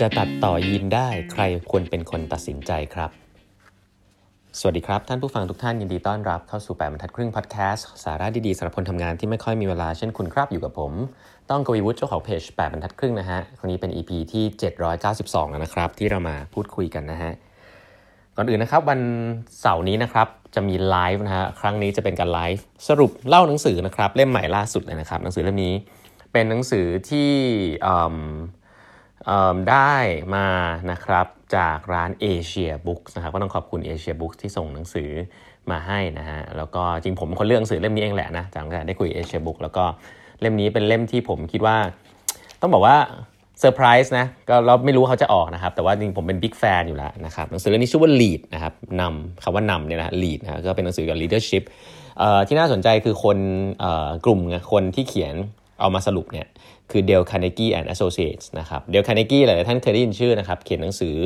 จะตัดต่อยีนได้ใครควรเป็นคนตัดสินใจครับ สวัสดีครับ ท่านผู้ฟังทุกท่านยินดีต้อนรับเข้าสู่แปดบรรทัดครึ่งพอดแคสต์สาระดีๆสำหรับคนทำงานที่ไม่ค่อยมีเวลาเช่นคุณครับอยู่กับผม ต้องกวีวุฒิเจ้าของเพจแปดบรรทัดครึ่งนะฮะครั้งนี้เป็น EP ที่ 792 แล้วนะครับ ที่เรามาพูดคุยกันนะฮะก่อนอื่นนะครับวันเสาร์นี้นะครับจะมีไลฟ์นะฮะครั้งนี้จะเป็นการไลฟ์สรุปเล่าหนังสือนะครับเล่มใหม่ล่าสุดเลยนะครับหนังสือเล่มนี้เป็นหนังสือที่ ได้มานะครับจากร้าน Asia Books นะครับก็ต้องขอบคุณ Asia Books ที่ส่งหนังสือมาให้นะฮะแล้วก็จริงผมคนเลือกหนังสือเล่มนี้เองแหละนะจากการได้คุย Asia Books แล้วก็เล่มนี้เป็นเล่มที่ผมคิดว่า ต้องบอกว่าเซอร์ไพรส์นะก็เราไม่รู้เขาจะออกนะครับ แต่ว่าจริงผมเป็น big fan อยู่แล้วนะครับหนังสือเล่มนี้ชื่อว่า lead นะครับนำคำว่านำเนี่ยนะ lead นะก็เป็นหนังสือเกี่ยวกับ leadership ที่น่าสนใจคือคนกลุ่มคนที่เขียน เอามาสรุปเนี่ยคือ Dale Carnegie and Associates นะครับ Dale Carnegie หลายท่านเคยได้ยินชื่อนะครับเขียนหนังสือ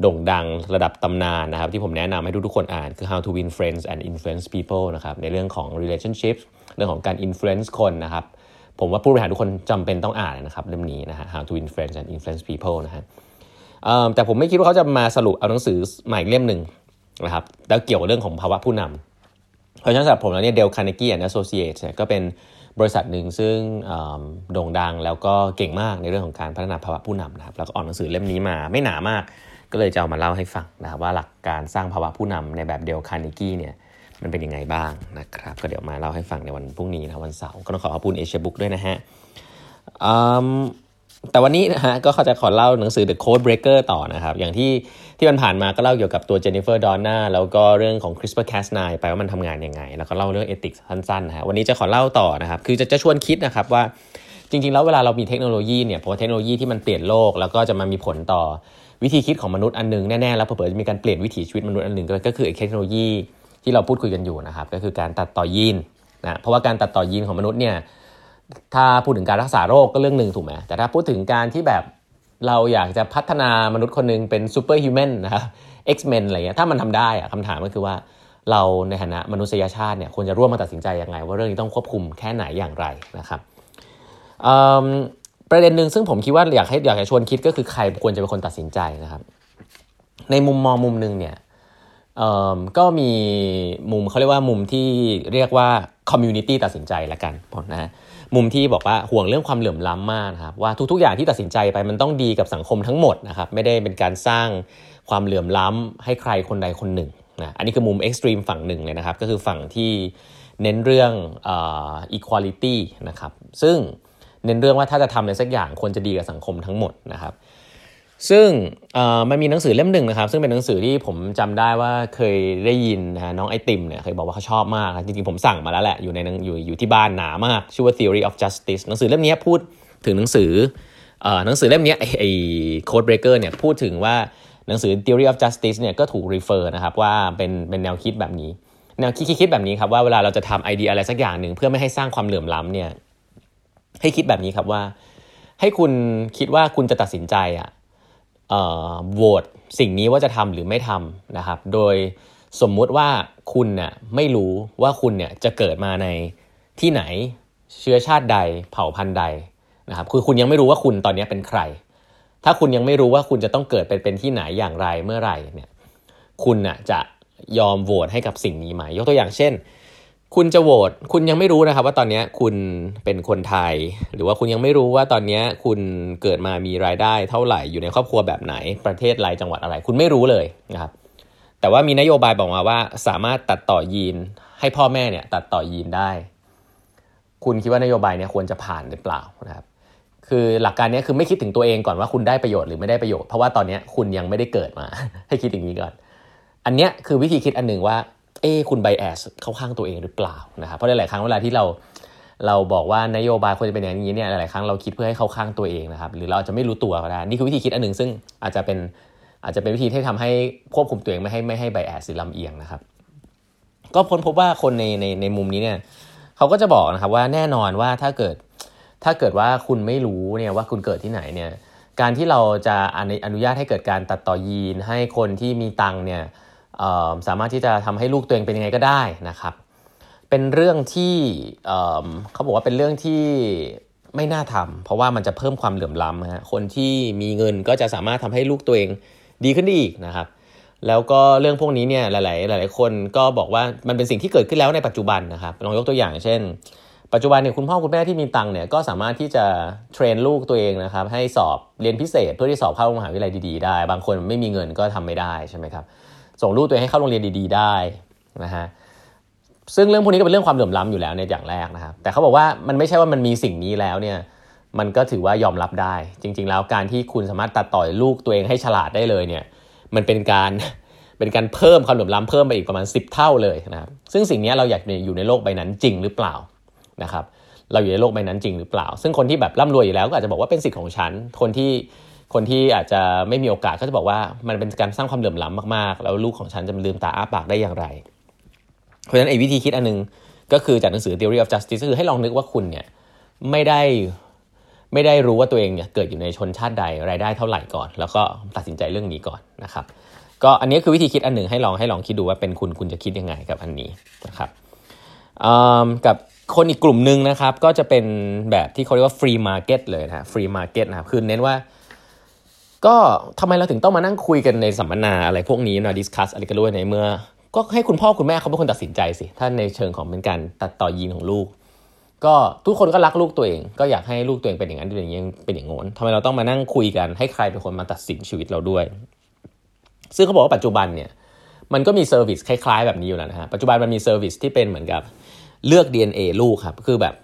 โด่งดังระดับตำนานนะครับที่ผมแนะนำให้ทุกๆคนอ่านคือ How to Win Friends and Influence People นะครับในเรื่องของ relationships เรื่องของการ influence คนนะครับผมว่าผู้บริหารทุกคนจำเป็นต้องอ่านนะครับเล่มนี้นะฮะ How to Win Friends and Influence People นะฮะแต่ผมไม่คิดว่าเขาจะมาสรุปเอาหนังสือใหม่เล่มหนึ่งนะครับแล้วเกี่ยวกับเรื่องของภาวะผู้นำเพราะฉะนั้นสำหรับผมแล้วเนี่ย Dale Carnegie and Associates ก็เป็น บริษัทหนึ่งซึ่งโด่งดังแล้วก็เก่งมากในเรื่องของการพัฒนาภาวะผู้นำนะครับ แล้วก็ออกหนังสือเล่มนี้มาไม่หนามาก ก็เลยจะเอามาเล่าให้ฟังนะครับว่าหลักการสร้างภาวะผู้นำในแบบ Dale Carnegie เนี่ยมันเป็นยังไงบ้างนะครับ ก็เดี๋ยวมาเล่าให้ฟังในวันพรุ่งนี้นะวันเสาร์ก็ต้องขอขอบคุณ Asia Books ด้วยนะฮะแต่วันนี้นะฮะก็เขาจะขอเล่าหนังสือ The Code Breaker ต่อนะครับ อย่างที่ ที่มันผ่านมาก็เล่าเกี่ยวกับตัวเจนนิเฟอร์ดอนน่าแล้วก็เรื่องของ CRISPR-Cas9 ไปว่ามันทำงานยังไง แล้วก็เล่าเรื่องเอติกสั้นๆนะฮะวันนี้จะขอเล่าต่อนะครับคือจะจะชวนคิดนะครับว่าจริงๆ แล้วเวลาเรามีเทคโนโลยีเนี่ยเพราะว่าเทคโนโลยีที่มันเปลี่ยนโลก แล้วก็จะมามีผลต่อวิธีคิดของมนุษย์อันนึงแน่ๆแล้วเผื่อจะมีการเปลี่ยนวิถีชีวิตมนุษย์อันหนึ่งก็คือเทคโนโลยีที่เราพูดคุยกันอยู่นะครับก็คือการตัดต่อยีนนะเพราะว่าการตัดต่อยีนของมนุษย์เนี่ยถ้าพูดถึงการรักษาโรคก็เรื่องหนึ่งถูกไหมแต่ถ้าพูดถึงการที่แบบ เราอยากจะพัฒนามนุษย์คนนึงเป็นซูเปอร์ฮิวแมนนะครับ X-Men อะไรเงี้ยถ้ามันทำได้อะคำถามก็คือว่าเราในฐานะมนุษยชาติเนี่ยควรจะร่วมมาตัดสินใจยังไง ว่าเรื่องนี้ต้องควบคุมแค่ไหนอย่างไรนะครับประเด็นหนึ่งซึ่งผมคิดว่าอยากให้อยากจะชวนคิดก็คือใครควรจะเป็นคนตัดสินใจนะครับ ในมุมมองมุมหนึ่งเนี่ยก็มีมุมเขาเรียกว่ามุมที่เรียกว่า community ตัดสินใจละกันนะ มุมที่บอกว่าห่วงเรื่องความเหลื่อมล้ำมากครับว่าทุกๆ อย่างที่ตัดสินใจไปมันต้องดีกับสังคมทั้งหมดนะครับไม่ได้เป็นการสร้างความเหลื่อมล้ำให้ใครคนใดคนหนึ่งนะอันนี้คือมุม extreme ฝั่งหนึ่งเลยนะครับก็คือฝั่งที่เน้นเรื่อง equality นะครับซึ่งเน้นเรื่องว่าถ้าจะทำอะไรสักอย่างควรจะดีกับสังคมทั้งหมดนะครับ ซึ่งมันมีหนังสือเล่มหนึ่งนะครับ ซึ่งเป็นหนังสือที่ผมจำได้ว่าเคยได้ยินนะน้องไอติมเนี่ยเคยบอกว่าเขาชอบมาก จริงๆผมสั่งมาแล้วแหละอยู่ในอยู่อยู่ที่บ้านหนามาก ชื่อว่า Theory of Justice หนังสือเล่มนี้พูดถึงหนังสือหนังสือเล่มนี้ไอ้ Code Breaker เนี่ยพูดถึงว่าหนังสือ Theory of Justice เนี่ยก็ถูก refer นะครับว่าเป็นเป็นแนวคิดแบบนี้ แนวคิดคิดแบบนี้ครับว่าเวลาเราจะทำไอเดียอะไรสักอย่างหนึ่งเพื่อไม่ให้สร้างความเหลื่อมล้ำเนี่ยให้คิดแบบนี้ครับว่า ให้คุณคิดว่าคุณจะตัดสินใจอะ โหวตสิ่งนี้ว่าจะทำหรือไม่ทำนะครับ โดยสมมุติว่าคุณเนี่ยไม่รู้ว่าคุณเนี่ยจะเกิดมาในที่ไหนเชื้อชาติใดเผ่าพันธุ์ใดนะครับคือคุณยังไม่รู้ว่าคุณตอนนี้เป็นใคร ถ้าคุณยังไม่รู้ว่าคุณจะต้องเกิดเป็นเป็นที่ไหนอย่างไรเมื่อไหร่เนี่ยคุณน่ะจะยอมโหวตให้กับสิ่งนี้ไหมยกตัวอย่างเช่น คุณจะโหวตคุณยังไม่รู้นะครับ ว่าตอนนี้คุณเป็นคนไทย หรือว่าคุณยังไม่รู้ว่าตอนนี้คุณเกิดมามีรายได้เท่าไหร่อยู่ในครอบครัวแบบไหน ประเทศไรจังหวัดอะไร คุณไม่รู้เลยนะครับ แต่ว่ามีนโยบายบอกมาว่าสามารถตัดต่อยีนให้พ่อแม่เนี่ยตัดต่อยีนได้ คุณคิดว่านโยบายเนี่ยควรจะผ่านหรือเปล่านะครับ คือหลักการนี้คือไม่คิดถึงตัวเองก่อนว่าคุณได้ประโยชน์หรือไม่ได้ประโยชน์เพราะว่าตอนนี้คุณยังไม่ได้เกิดมา ให้คิดอย่างนี้ก่อน อันนี้คือวิธีคิดอันหนึ่งว่า เอ้คุณไบแอสเข้าข้างตัวเองหรือเปล่านะครับเพราะหลายครั้งเวลาที่เราเราบอกว่านโยบายควรจะเป็นอย่างนี้เนี่ยหลายครั้งเราคิดเพื่อให้เข้าข้างตัวเองนะครับหรือเราอาจจะไม่รู้ตัวก็ได้นี่คือวิธีคิดอันหนึ่งซึ่งอาจจะเป็นอาจจะเป็นวิธีที่ทำให้ควบคุมตัวเองไม่ให้ไม่ให้ไบแอสหรือลำเอียงนะครับ ก็พ้นพบว่าคนในในในมุมนี้เนี่ยเขาก็จะบอกนะครับว่าแน่นอนว่าถ้าเกิดถ้าเกิดว่าคุณไม่รู้เนี่ยว่าคุณเกิดที่ไหนเนี่ยการที่เราจะอนุญาตให้เกิดการตัดต่อยีนให้คนที่มีตังเนี่ย สามารถที่จะทำให้ลูกตัวเองเป็นยังไงก็ได้นะครับ เป็นเรื่องที่เขาบอกว่าเป็นเรื่องที่ไม่น่าทำเพราะว่ามันจะเพิ่มความเหลื่อมล้ำฮะคนที่มีเงินก็จะสามารถทำให้ลูกตัวเองดีขึ้นได้อีกนะครับ แล้วก็เรื่องพวกนี้เนี่ยหลาย ๆ หลาย ๆ คนก็บอกว่ามันเป็นสิ่งที่เกิดขึ้นแล้วในปัจจุบันนะครับลองยกตัวอย่างเช่น ปัจจุบันเนี่ยคุณพ่อคุณแม่ที่มีตังค์เนี่ยก็สามารถที่จะเทรนลูกตัวเองนะครับให้สอบเรียนพิเศษเพื่อที่สอบเข้ามหาวิทยาลัยดี ๆ ได้ บางคนไม่มีเงินก็ทำไม่ได้ใช่ไหมครับ ส่งลูกตัวเองให้เข้าโรงเรียนดี ๆ ได้นะฮะซึ่งเรื่องพวกนี้ก็เป็นเรื่องความเหลื่อมล้ำอยู่แล้วในอย่างแรกนะครับ แต่เขาบอกว่ามันไม่ใช่ว่ามันมีสิ่งนี้แล้วเนี่ยมันก็ถือว่ายอมรับได้ จริง ๆ แล้วการที่คุณสามารถตัดต่อยลูกตัวเองให้ฉลาดได้เลยเนี่ยมันเป็นการเป็นการเพิ่มความเหลื่อมล้ำเพิ่มไปอีกประมาณ 10 เท่าเลยนะครับซึ่งสิ่งนี้เราอยากอยู่ในโลกใบนั้นจริงหรือเปล่านะครับเราอยู่ในโลกใบนั้นจริงหรือเปล่า ซึ่งคนที่แบบร่ำรวยอยู่แล้วก็อาจจะบอกว่าเป็นสิทธิ์ของฉันคนที่ คนที่อาจจะไม่มีโอกาสก็จะบอกว่ามันเป็นการสร้างความเหลื่อมล้ำมากๆ แล้วลูกของฉันจะลืมตาอ้าปากได้อย่างไร เพราะฉะนั้นไอ้วิธีคิดอันนึงก็คือจากหนังสือ Theory of Justice ก็คือให้ลองนึกว่าคุณเนี่ยไม่ได้ไม่ได้รู้ว่าตัวเองเนี่ยเกิดอยู่ในชนชาติใดรายได้เท่าไหร่ก่อน แล้วก็ตัดสินใจเรื่องนี้ก่อนนะครับ ก็อันนี้คือวิธีคิดอันหนึ่งให้ลองให้ลองคิดดูว่าเป็นคุณคุณจะคิดยังไงกับอันนี้นะครับกับคนอีกกลุ่มหนึ่งนะครับก็จะเป็นแบบที่เขาเรียกว่า free market เลยนะ free market นะครับคือเน้นว่า ก็ทำไมเราถึงต้องมานั่งคุยกันในสัมมนาอะไรพวกนี้นะ discuss อะไรกันด้วยในเมื่อ ก็ให้คุณพ่อคุณแม่เขาเป็นคนตัดสินใจสิ ถ้าในเชิงของเป็นการตัดต่อยีนของลูก ก็ทุกคนก็รักลูกตัวเอง ก็อยากให้ลูกตัวเองเป็นอย่างนั้นเป็นอย่างนี้เป็นอย่างโน้นทำไมเราต้องมานั่งคุยกันให้ใครเป็นคนมาตัดสินชีวิตเราด้วย ซึ่งเขาบอกว่าปัจจุบันเนี่ยมันก็มี service คล้ายๆแบบนี้อยู่แล้วนะฮะปัจจุบันมันมี service ที่เป็นเหมือนกับเลือก DNA ลูกครับคือแบบ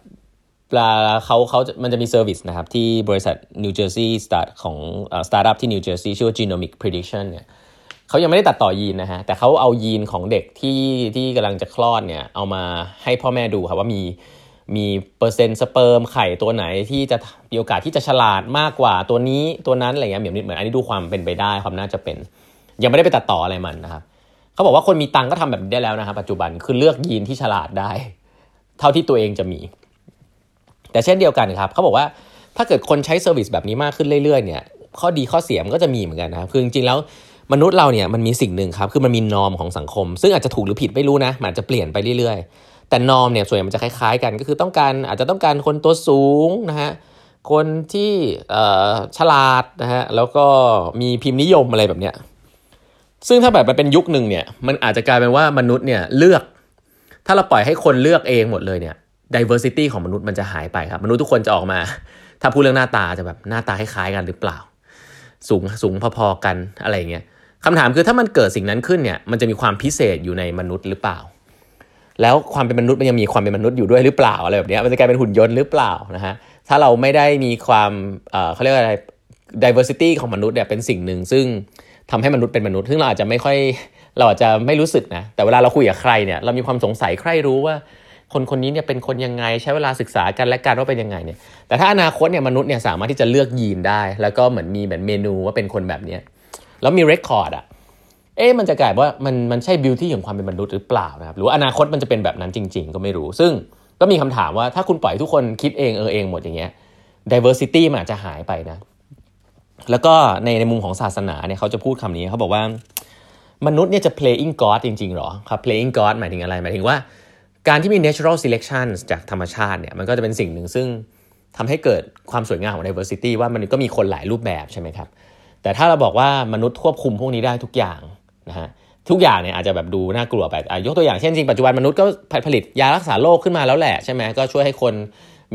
ลาเขาเขามันจะมี service นะครับ ที่บริษัท New Jersey Start ของสตาร์ทอัพที่ New Jersey ชื่อว่า Genomic Prediction เนี่ยเขายังไม่ได้ตัดต่อยีนนะฮะ แต่เขาเอายีนของเด็กที่ที่กำลังจะคลอดเนี่ย เอามาให้พ่อแม่ดูครับว่ามีมีเปอร์เซ็นต์สเปิร์มไข่ตัวไหนที่จะมีโอกาสที่จะฉลาดมากกว่าตัวนี้ตัวนั้นอะไรเงี้ยเหมือนเหมือนอันนี้ดูความเป็นไปได้ความน่าจะเป็น ยังไม่ได้ไปตัดต่ออะไรมันนะครับเขาบอกว่าคนมีตังก็ทำแบบนี้ได้แล้วนะครับปัจจุบันคือเลือกยีนที่ฉลาดได้ เท่าที่ตัวเองจะมี แต่เช่นเดียวกันครับเขาบอกว่าถ้าเกิดคนใช้ service แบบนี้มากขึ้นเรื่อยๆเนี่ยข้อดีข้อเสียมันก็จะมีเหมือนกันนะครับคือจริงๆแล้วมนุษย์เราเนี่ยมันมีสิ่งหนึ่งครับคือมันมี norm ของสังคม ซึ่งอาจจะถูกหรือผิดไม่รู้นะมันจะเปลี่ยนไปเรื่อยๆ แต่ norm เนี่ยส่วนใหญ่มันจะคล้ายๆกันก็คือต้องการอาจจะต้องการคนตัวสูงนะฮะคนที่ฉลาดนะฮะแล้วก็มีพิมพ์นิยมอะไรแบบเนี้ยซึ่งถ้าแบบมันเป็นยุคหนึ่งเนี่ยมันอาจจะกลายเป็นว่ามนุษย์เนี่ยเลือก ถ้าเราปล่อยให้คนเลือกเองหมดเลยเนี่ย diversity ของมนุษย์มันจะหายไปครับ มนุษย์ทุกคนจะออกมา ถ้าพูดเรื่องหน้าตาจะแบบหน้าตาคล้ายๆกันหรือเปล่า สูงสูงพอๆกันอะไรเงี้ยคำถามคือถ้ามันเกิดสิ่งนั้นขึ้นเนี่ยมันจะมีความพิเศษอยู่ในมนุษย์หรือเปล่า แล้วความเป็นมนุษย์มันยังมีความเป็นมนุษย์อยู่ด้วยหรือเปล่าอะไรแบบนี้มันจะกลายเป็นหุ่นยนต์หรือเปล่านะฮะถ้าเราไม่ได้มีความเขาเรียกว่าอะไร diversity ของมนุษย์เนี่ยเป็นสิ่งหนึ่งซึ่งทำให้มนุษย์เป็นมนุษย์ ซึ่งเราอาจจะไม่ค่อย เราอาจจะไม่รู้สึกนะ แต่เวลาเราคุยกับใครเนี่ย เรามีความสงสัยใครรู้ว่า คนคนนี้เนี่ยเป็นคนยังไงใช้เวลาศึกษากันและกันว่าเป็นยังไงเนี่ยแต่ถ้าอนาคตเนี่ยมนุษย์เนี่ยสามารถที่จะเลือกยีนได้ แล้วก็เหมือนมีเหมือนเมนูว่าเป็นคนแบบนี้แล้วมีเรคคอร์ดอะเอ๊ะมันจะกลายว่ามันมันใช่บิวตี้ของความเป็นมนุษย์หรือเปล่านะครับหรืออนาคตมันจะเป็นแบบนั้นจริง ๆ ก็ไม่รู้ ซึ่งก็มีคำถามว่าถ้าคุณปล่อยทุกคนคิดเองเออเองหมดอย่างเงี้ย diversity มันอาจจะหายไปนะ แล้วก็ในในมุมของศาสนาเนี่ยเขาจะพูดคำนี้เขาบอกว่ามนุษย์เนี่ยจะ playing god จริงๆหรอครับ playing god หมายถึงอะไรหมายถึงว่า การที่มี natural selection จากธรรมชาติเนี่ยมันก็จะเป็นสิ่งหนึ่งซึ่งทำให้เกิดความสวยงามของ diversity ว่ามันก็มีคนหลายรูปแบบใช่ไหมครับ แต่ถ้าเราบอกว่ามนุษย์ควบคุมพวกนี้ได้ทุกอย่างนะฮะทุกอย่างเนี่ยอาจจะแบบดูน่ากลัวไปยกตัวอย่างเช่นจริงปัจจุบันมนุษย์ก็ผลิตยารักษาโรคขึ้นมาแล้วแหละใช่ไหมก็ช่วยให้คน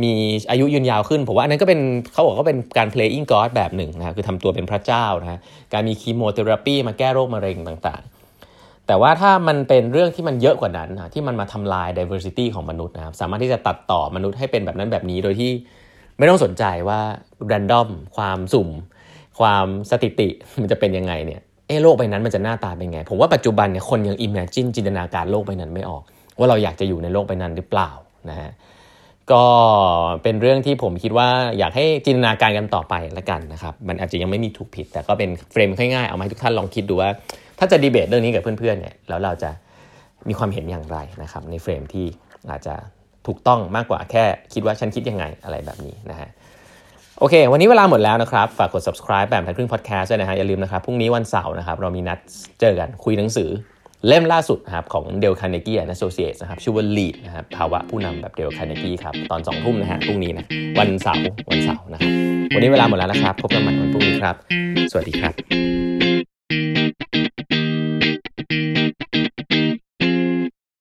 มีอายุยืนยาวขึ้น ผมว่าอันนั้นก็เป็นเขาบอกว่าเป็นการ playing god แบบหนึ่งนะคือทำตัวเป็นพระเจ้านะฮะการมีคีโมเทอราปีมาแก้โรคมะเร็งต่างๆ แต่ว่าถ้ามันเป็นเรื่องที่มันเยอะกว่านั้นนะที่มันมาทำลาย diversity ของมนุษย์นะครับ สามารถที่จะตัดต่อมนุษย์ให้เป็นแบบนั้นแบบนี้ โดยที่ไม่ต้องสนใจว่า random ความสุ่ม ความสถิติมันจะเป็นยังไงเนี่ยเออโลกใบนั้นมันจะหน้าตาเป็นไง ผมว่าปัจจุบันเนี่ยคนยัง imagine จินตนาการโลกใบนั้นไม่ออก ว่าเราอยากจะอยู่ในโลกใบนั้นหรือเปล่านะฮะก็เป็นเรื่องที่ผมคิดว่าอยากให้จินตนาการกันต่อไปละกันนะครับ มันอาจจะยังไม่มีถูกผิด แต่ก็เป็น frame ง่ายๆเอามาให้ทุกท่านลองคิดดูว่า ถ้าจะดีเบตเรื่องนี้กับเพื่อนๆเนี่ยแล้วเราจะมีความเห็นอย่างไรนะครับใน frame ที่อาจจะถูกต้องมากกว่าแค่คิดว่าฉันคิดยังไงอะไรแบบนี้นะฮะโอเค วันนี้เวลาหมดแล้วนะครับ ฝากกด subscribe แปดบรรทัดครึ่ง podcast ด้วยนะฮะ อย่าลืมนะครับ พรุ่งนี้วันเสาร์นะครับ เรามีนัดเจอกันคุยหนังสือเล่มล่าสุดนะครับของเดลคาร์เนกี้ and Associates นะครับ ชื่อว่า Lead นะครับภาวะผู้นำแบบเดลคาร์เนกี้ครับ ตอน2ทุ่มนะฮะ พรุ่งนี้นะ วันเสาร์วันเสาร์นะครับ วันนี้เวลาหมดแล้วนะครับ พบกันใหม่วันพรุ่งนี้ครับ สวัสดีครับ